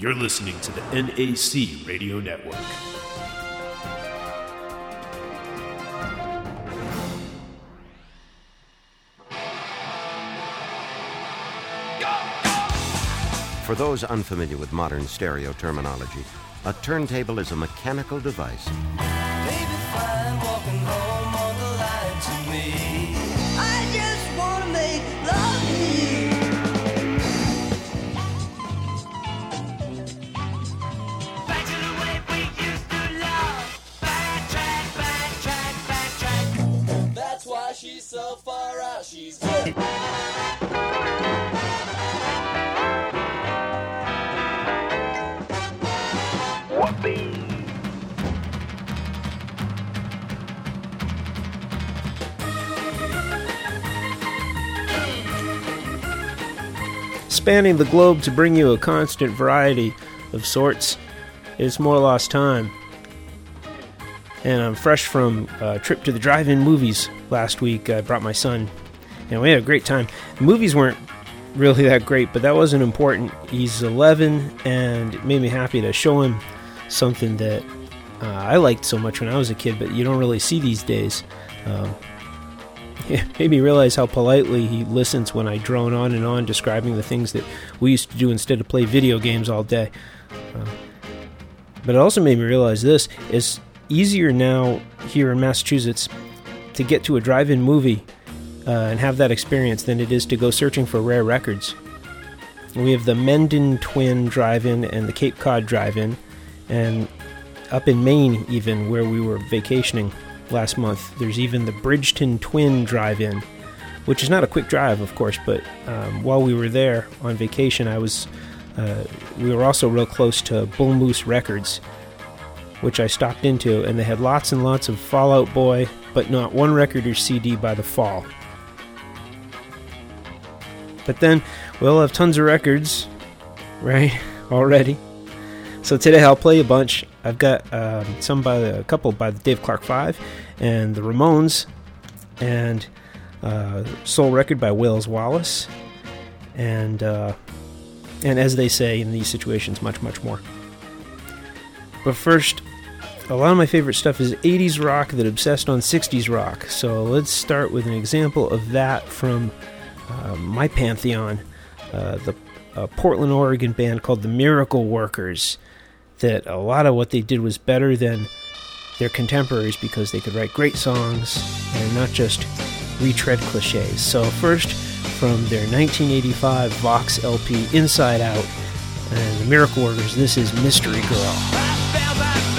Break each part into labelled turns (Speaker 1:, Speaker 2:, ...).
Speaker 1: You're listening to the NAC Radio Network.
Speaker 2: For those unfamiliar with modern stereo terminology, a turntable is a mechanical device
Speaker 3: Baby,
Speaker 4: spanning the globe to bring you a constant variety of sorts. It's more lost time. And I'm fresh from a trip to the drive-in movies last week. I brought my son, and we had a great time. The movies weren't really that great, but that wasn't important. He's 11, and it made me happy to show him something that uh, I liked so much when I was a kid, but you don't really see these days. Um, it made me realize how politely he listens when I drone on and on describing the things that we used to do instead of play video games all day. Uh, but it also made me realize this it's easier now here in Massachusetts to get to a drive in movie uh, and have that experience than it is to go searching for rare records. We have the Mendon Twin Drive In and the Cape Cod Drive In, and up in Maine, even where we were vacationing last month, there's even the Bridgton Twin Drive In, which is not a quick drive, of course, but um, while we were there on vacation, I was. Uh, we were also real close to Bull Moose Records, which I stopped into, and they had lots and lots of Fall Out Boy, but not one record or CD by the fall. But then we'll have tons of records, right? Already. So today I'll play a bunch. I've got um, some by the, a couple by the Dave Clark Five, and the Ramones, and uh, Soul Record by Wales Wallace, and uh, and as they say in these situations, much much more. But first, a lot of my favorite stuff is 80s rock that obsessed on 60s rock. So let's start with an example of that from uh, my pantheon, uh, the uh, Portland, Oregon band called the Miracle Workers. That a lot of what they did was better than their contemporaries because they could write great songs and not just retread cliches. So, first, from their 1985 Voxx LP Inside Out, and the Miracle Workers, this is Mystery Girl.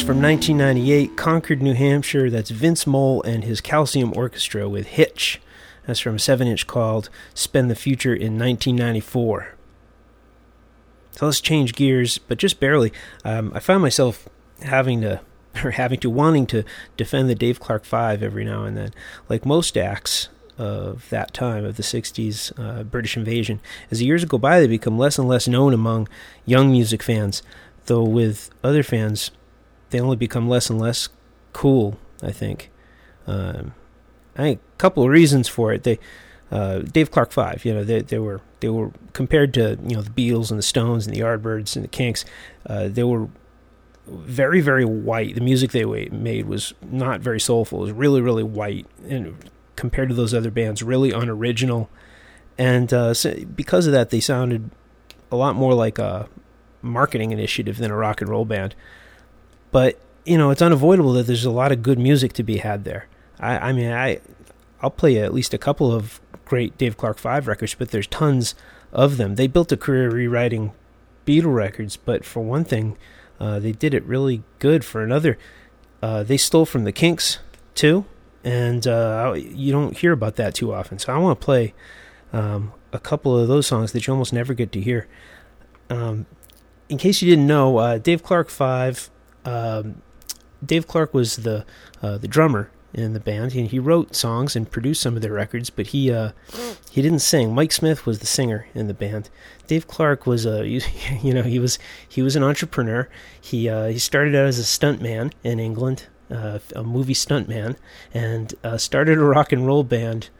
Speaker 4: From 1998, Concord, New Hampshire. That's Vince Mole and his Calcium Orchestra with Hitch. That's from a 7 inch called Spend the Future in 1994. So let's change gears, but just barely. Um, I found myself having to, or having to, wanting to defend the Dave Clark 5 every now and then. Like most acts of that time, of the 60s uh, British invasion, as the years go by, they become less and less known among young music fans, though with other fans, they only become less and less cool. I think. Um, I think a couple of reasons for it. They, uh, Dave Clark Five, you know, they they were they were compared to you know the Beatles and the Stones and the Yardbirds and the Kinks. Uh, they were very very white. The music they made was not very soulful. It was really really white, and compared to those other bands, really unoriginal. And uh, so because of that, they sounded a lot more like a marketing initiative than a rock and roll band. But you know, it's unavoidable that there's a lot of good music to be had there. I, I mean, I I'll play at least a couple of great Dave Clark Five records, but there's tons of them. They built a career rewriting Beatle records, but for one thing, uh, they did it really good. For another, uh, they stole from the Kinks too, and uh, you don't hear about that too often. So I want to play um, a couple of those songs that you almost never get to hear. Um, in case you didn't know, uh, Dave Clark Five um, Dave Clark was the uh, the drummer in the band, and he wrote songs and produced some of their records, but he uh, he didn't sing. Mike Smith was the singer in the band. Dave Clark was a you know he was he was an entrepreneur. He uh, he started out as a stuntman in England, uh, a movie stuntman, and uh, started a rock and roll band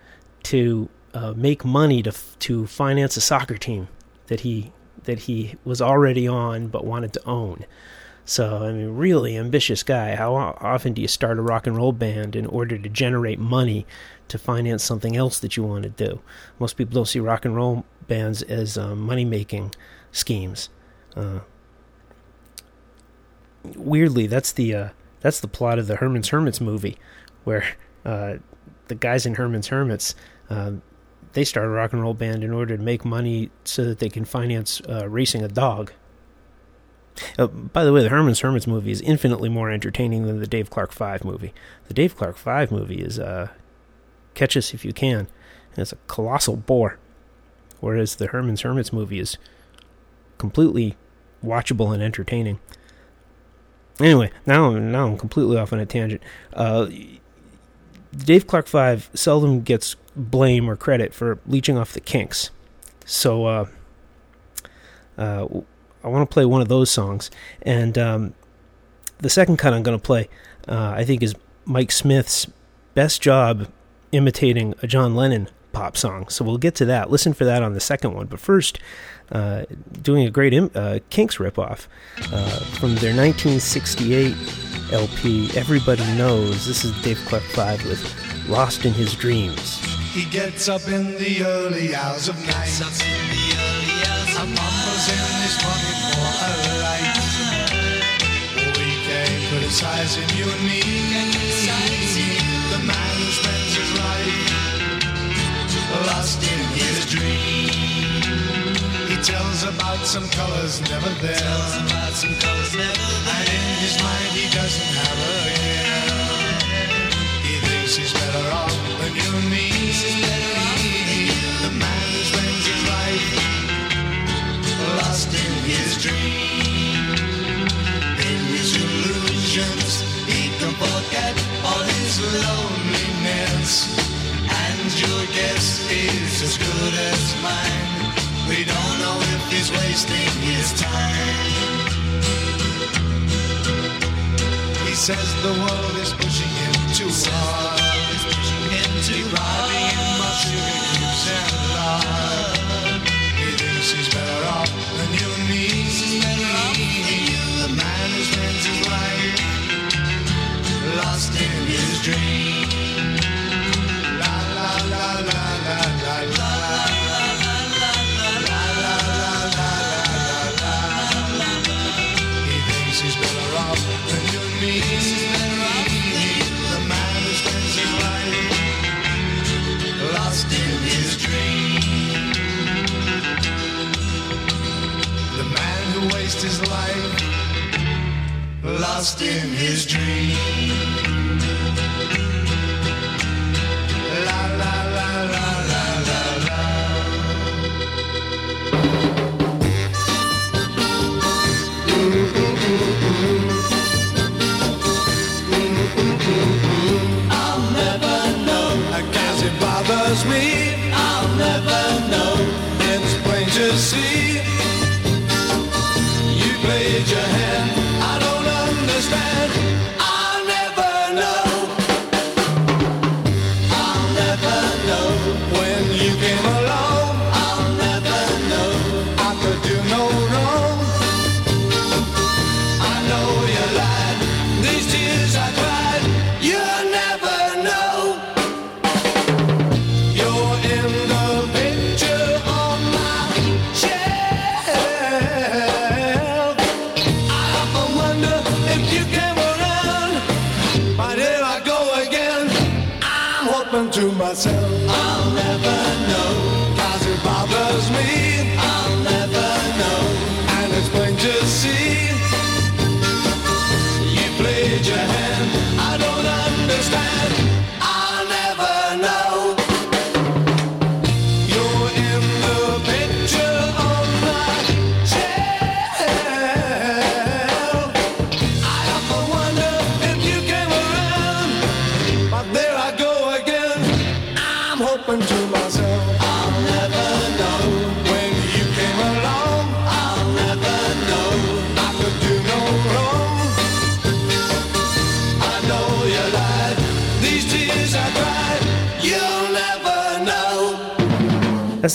Speaker 4: to uh, make money to to finance a soccer team that he that he was already on but wanted to own. So, I mean, really ambitious guy. How often do you start a rock and roll band in order to generate money to finance something else that you want to do? Most people don't see rock and roll bands as um, money making schemes. Uh, weirdly, that's the uh, that's the plot of the Herman's Hermits movie, where uh, the guys in Herman's Hermits um, they start a rock and roll band in order to make money so that they can finance uh, racing a dog uh, by the way, the Herman's Hermits movie is infinitely more entertaining than the Dave Clark Five movie. The Dave Clark Five movie is uh, catch us if you can, and it's a colossal bore, whereas the Herman's Hermits movie is completely watchable and entertaining. Anyway, now I'm now I'm completely off on a tangent. Uh, Dave Clark Five seldom gets blame or credit for leeching off the Kinks, so uh, uh, I want to play one of those songs. And um, the second cut I'm going to play, uh, I think, is Mike Smith's best job imitating a John Lennon pop song. So we'll get to that. Listen for that on the second one. But first, uh, doing a great Im- uh, Kinks ripoff uh, from their 1968 LP, Everybody Knows. This is Dave Clark 5 with Lost in His Dreams.
Speaker 5: He gets up in the early hours of night. Mama's in his pocket for a light. We can't criticize him, you and me. The man who spends his life lost in his dream. He tells about some colors never there. And in his mind he doesn't have a care. He thinks he's better off than you and me. Loneliness. And your guess is as good as mine. We don't know if he's wasting his time. He says the world is pushing him too hard. Depriving him of Wastes his life lost in his dream.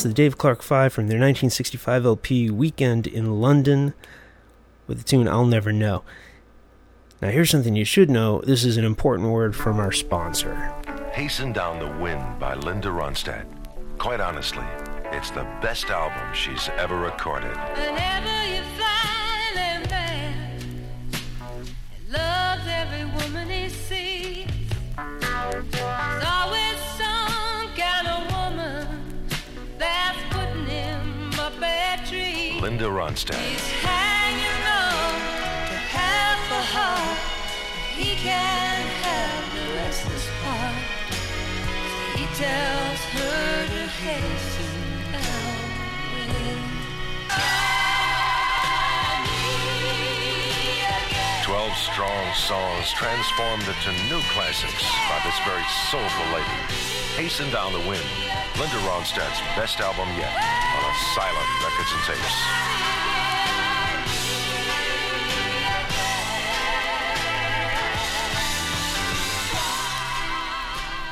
Speaker 4: That's the Dave Clark 5 from their 1965 LP Weekend in London with the tune I'll Never Know. Now, here's something you should know this is an important word from our sponsor.
Speaker 6: Hasten Down the Wind by Linda Ronstadt. Quite honestly, it's the best album she's ever recorded.
Speaker 7: Need again.
Speaker 6: 12 strong songs transformed into new classics by this very soulful lady. Hasten Down the Wind, Linda Ronstadt's best album yet Asylum Records and Tapes.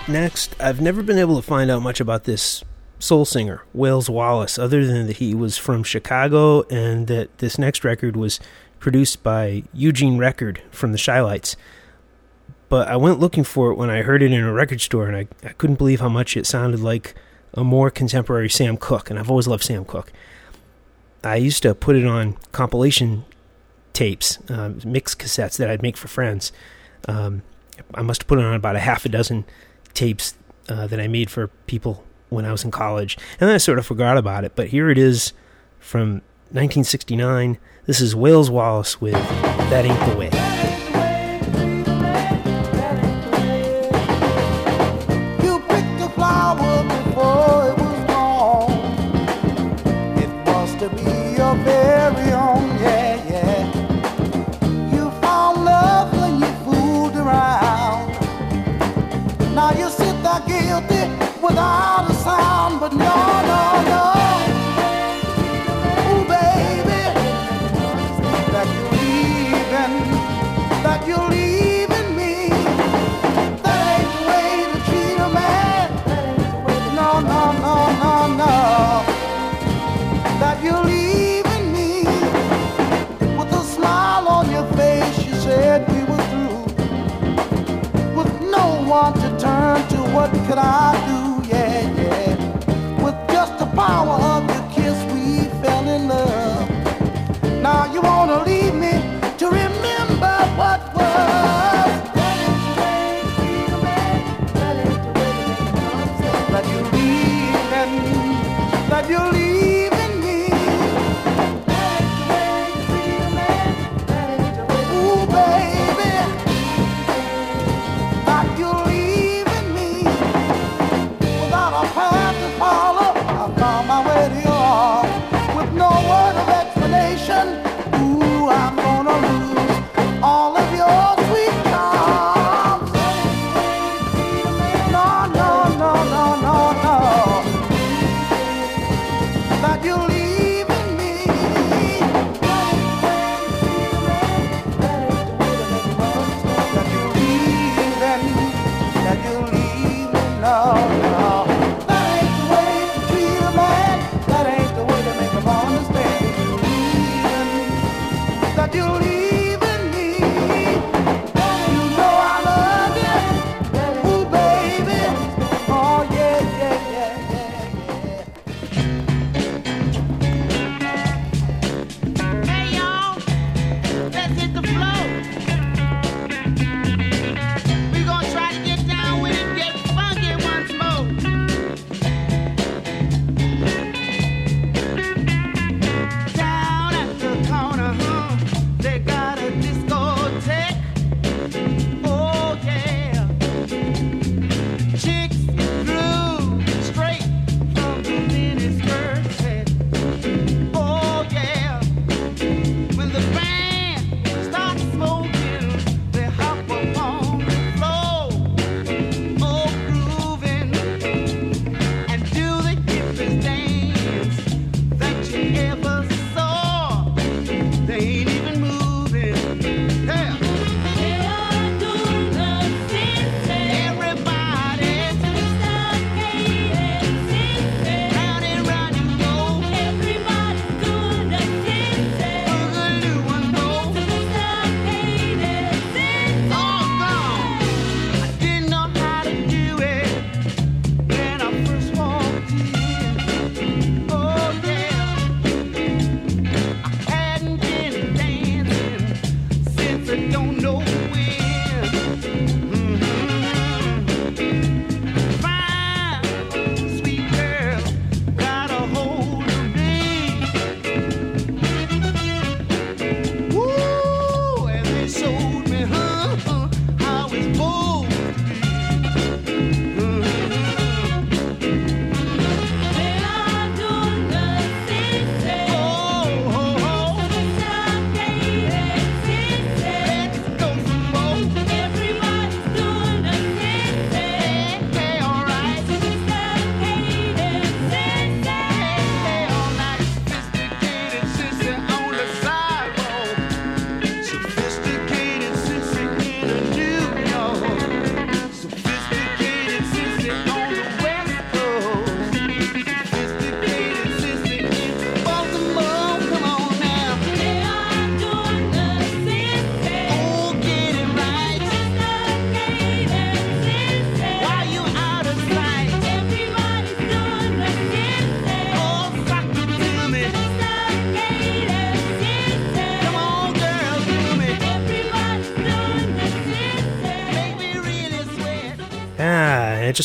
Speaker 4: Next, I've never been able to find out much about this soul singer, Wales Wallace, other than that he was from Chicago and that this next record was produced by Eugene Record from the Chi-Lites. But I went looking for it when I heard it in a record store, and I, I couldn't believe how much it sounded like a more contemporary Sam Cooke, and I've always loved Sam Cooke. I used to put it on compilation tapes, um, mix cassettes that I'd make for friends. Um, I must have put it on about a half a dozen tapes uh, that I made for people when I was in college, and then I sort of forgot about it. But here it is from 1969. This is Wales Wallace with "That Ain't the Way."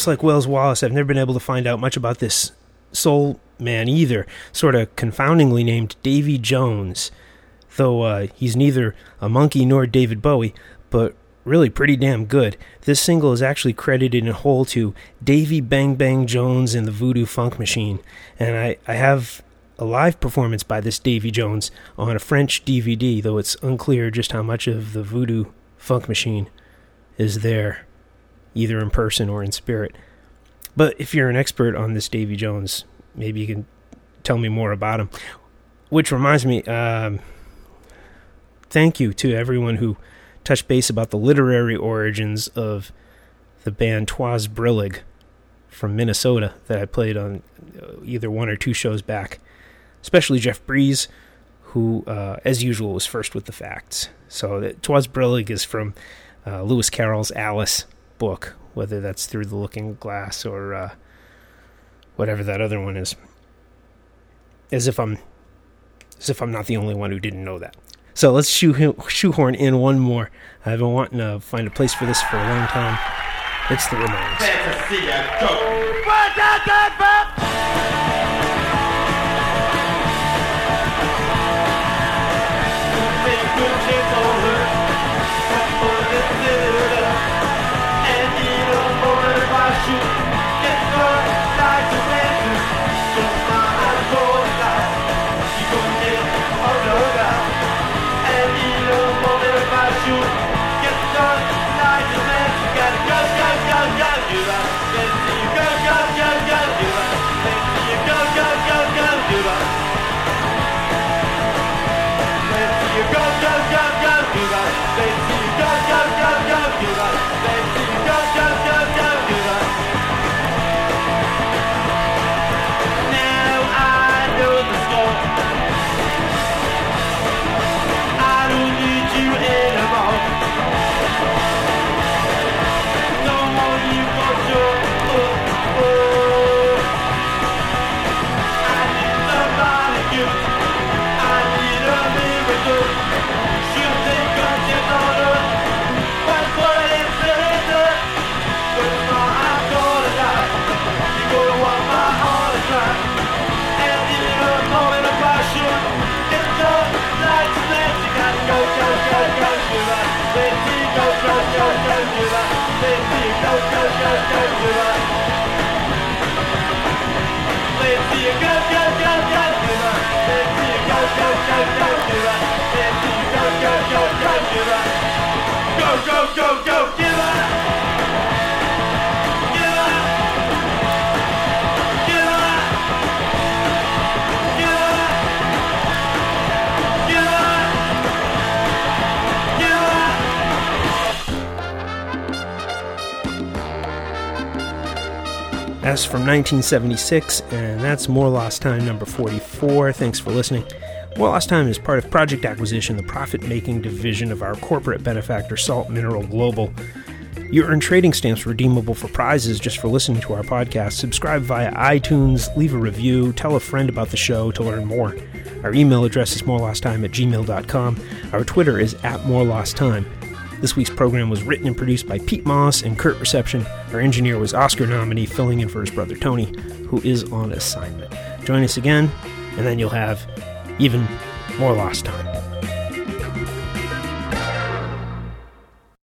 Speaker 8: Just
Speaker 4: like Wales Wallace, I've never been able to find out much about this soul man either. Sort of confoundingly named Davy Jones, though uh, he's neither a Monkee nor David Bowie, but really pretty damn good. This single is actually credited in whole to Davy Bang Bang Jones and the Voodoo Funk Machine, and I, I have a live performance by this Davy Jones on a French DVD, though it's unclear just how much of the Voodoo Funk Machine is there, either in person or in spirit. But if you're an expert on this Davy Jones, maybe you can tell me more about him. Which reminds me, um, thank you to everyone who touched base about the literary origins of the band Twas Brillig from Minnesota that I played on uh, either one or two shows back. Especially Jeff Breeze, who, uh, as usual, was first with the facts. So, that Twas Brillig is from uh, Lewis Carroll's Alice book, whether that's through the Looking Glass or uh, whatever that other one is. As if I'm, as if I'm not the only one who didn't know that. So let's shoe, shoehorn in one more. I've been wanting to find a place for this for a long time. It's the Ramones. Viva. go, go, go, go, That's from 1976, and that's More Lost Time number 44. Thanks for listening. More Lost Time is part of Project Acquisition, the profit making division of our corporate benefactor, Salt Mineral Global. You earn trading stamps redeemable for prizes just for listening to our podcast. Subscribe via iTunes, leave a review, tell a friend about the show to learn more. Our email address is morelosttime at gmail.com. Our Twitter is at morelosttime. This week's program was written and produced by Pete Moss and Kurt Reception. Our engineer was Oscar nominee, filling in for his brother Tony, who is on assignment. Join us again, and then you'll have even more lost time.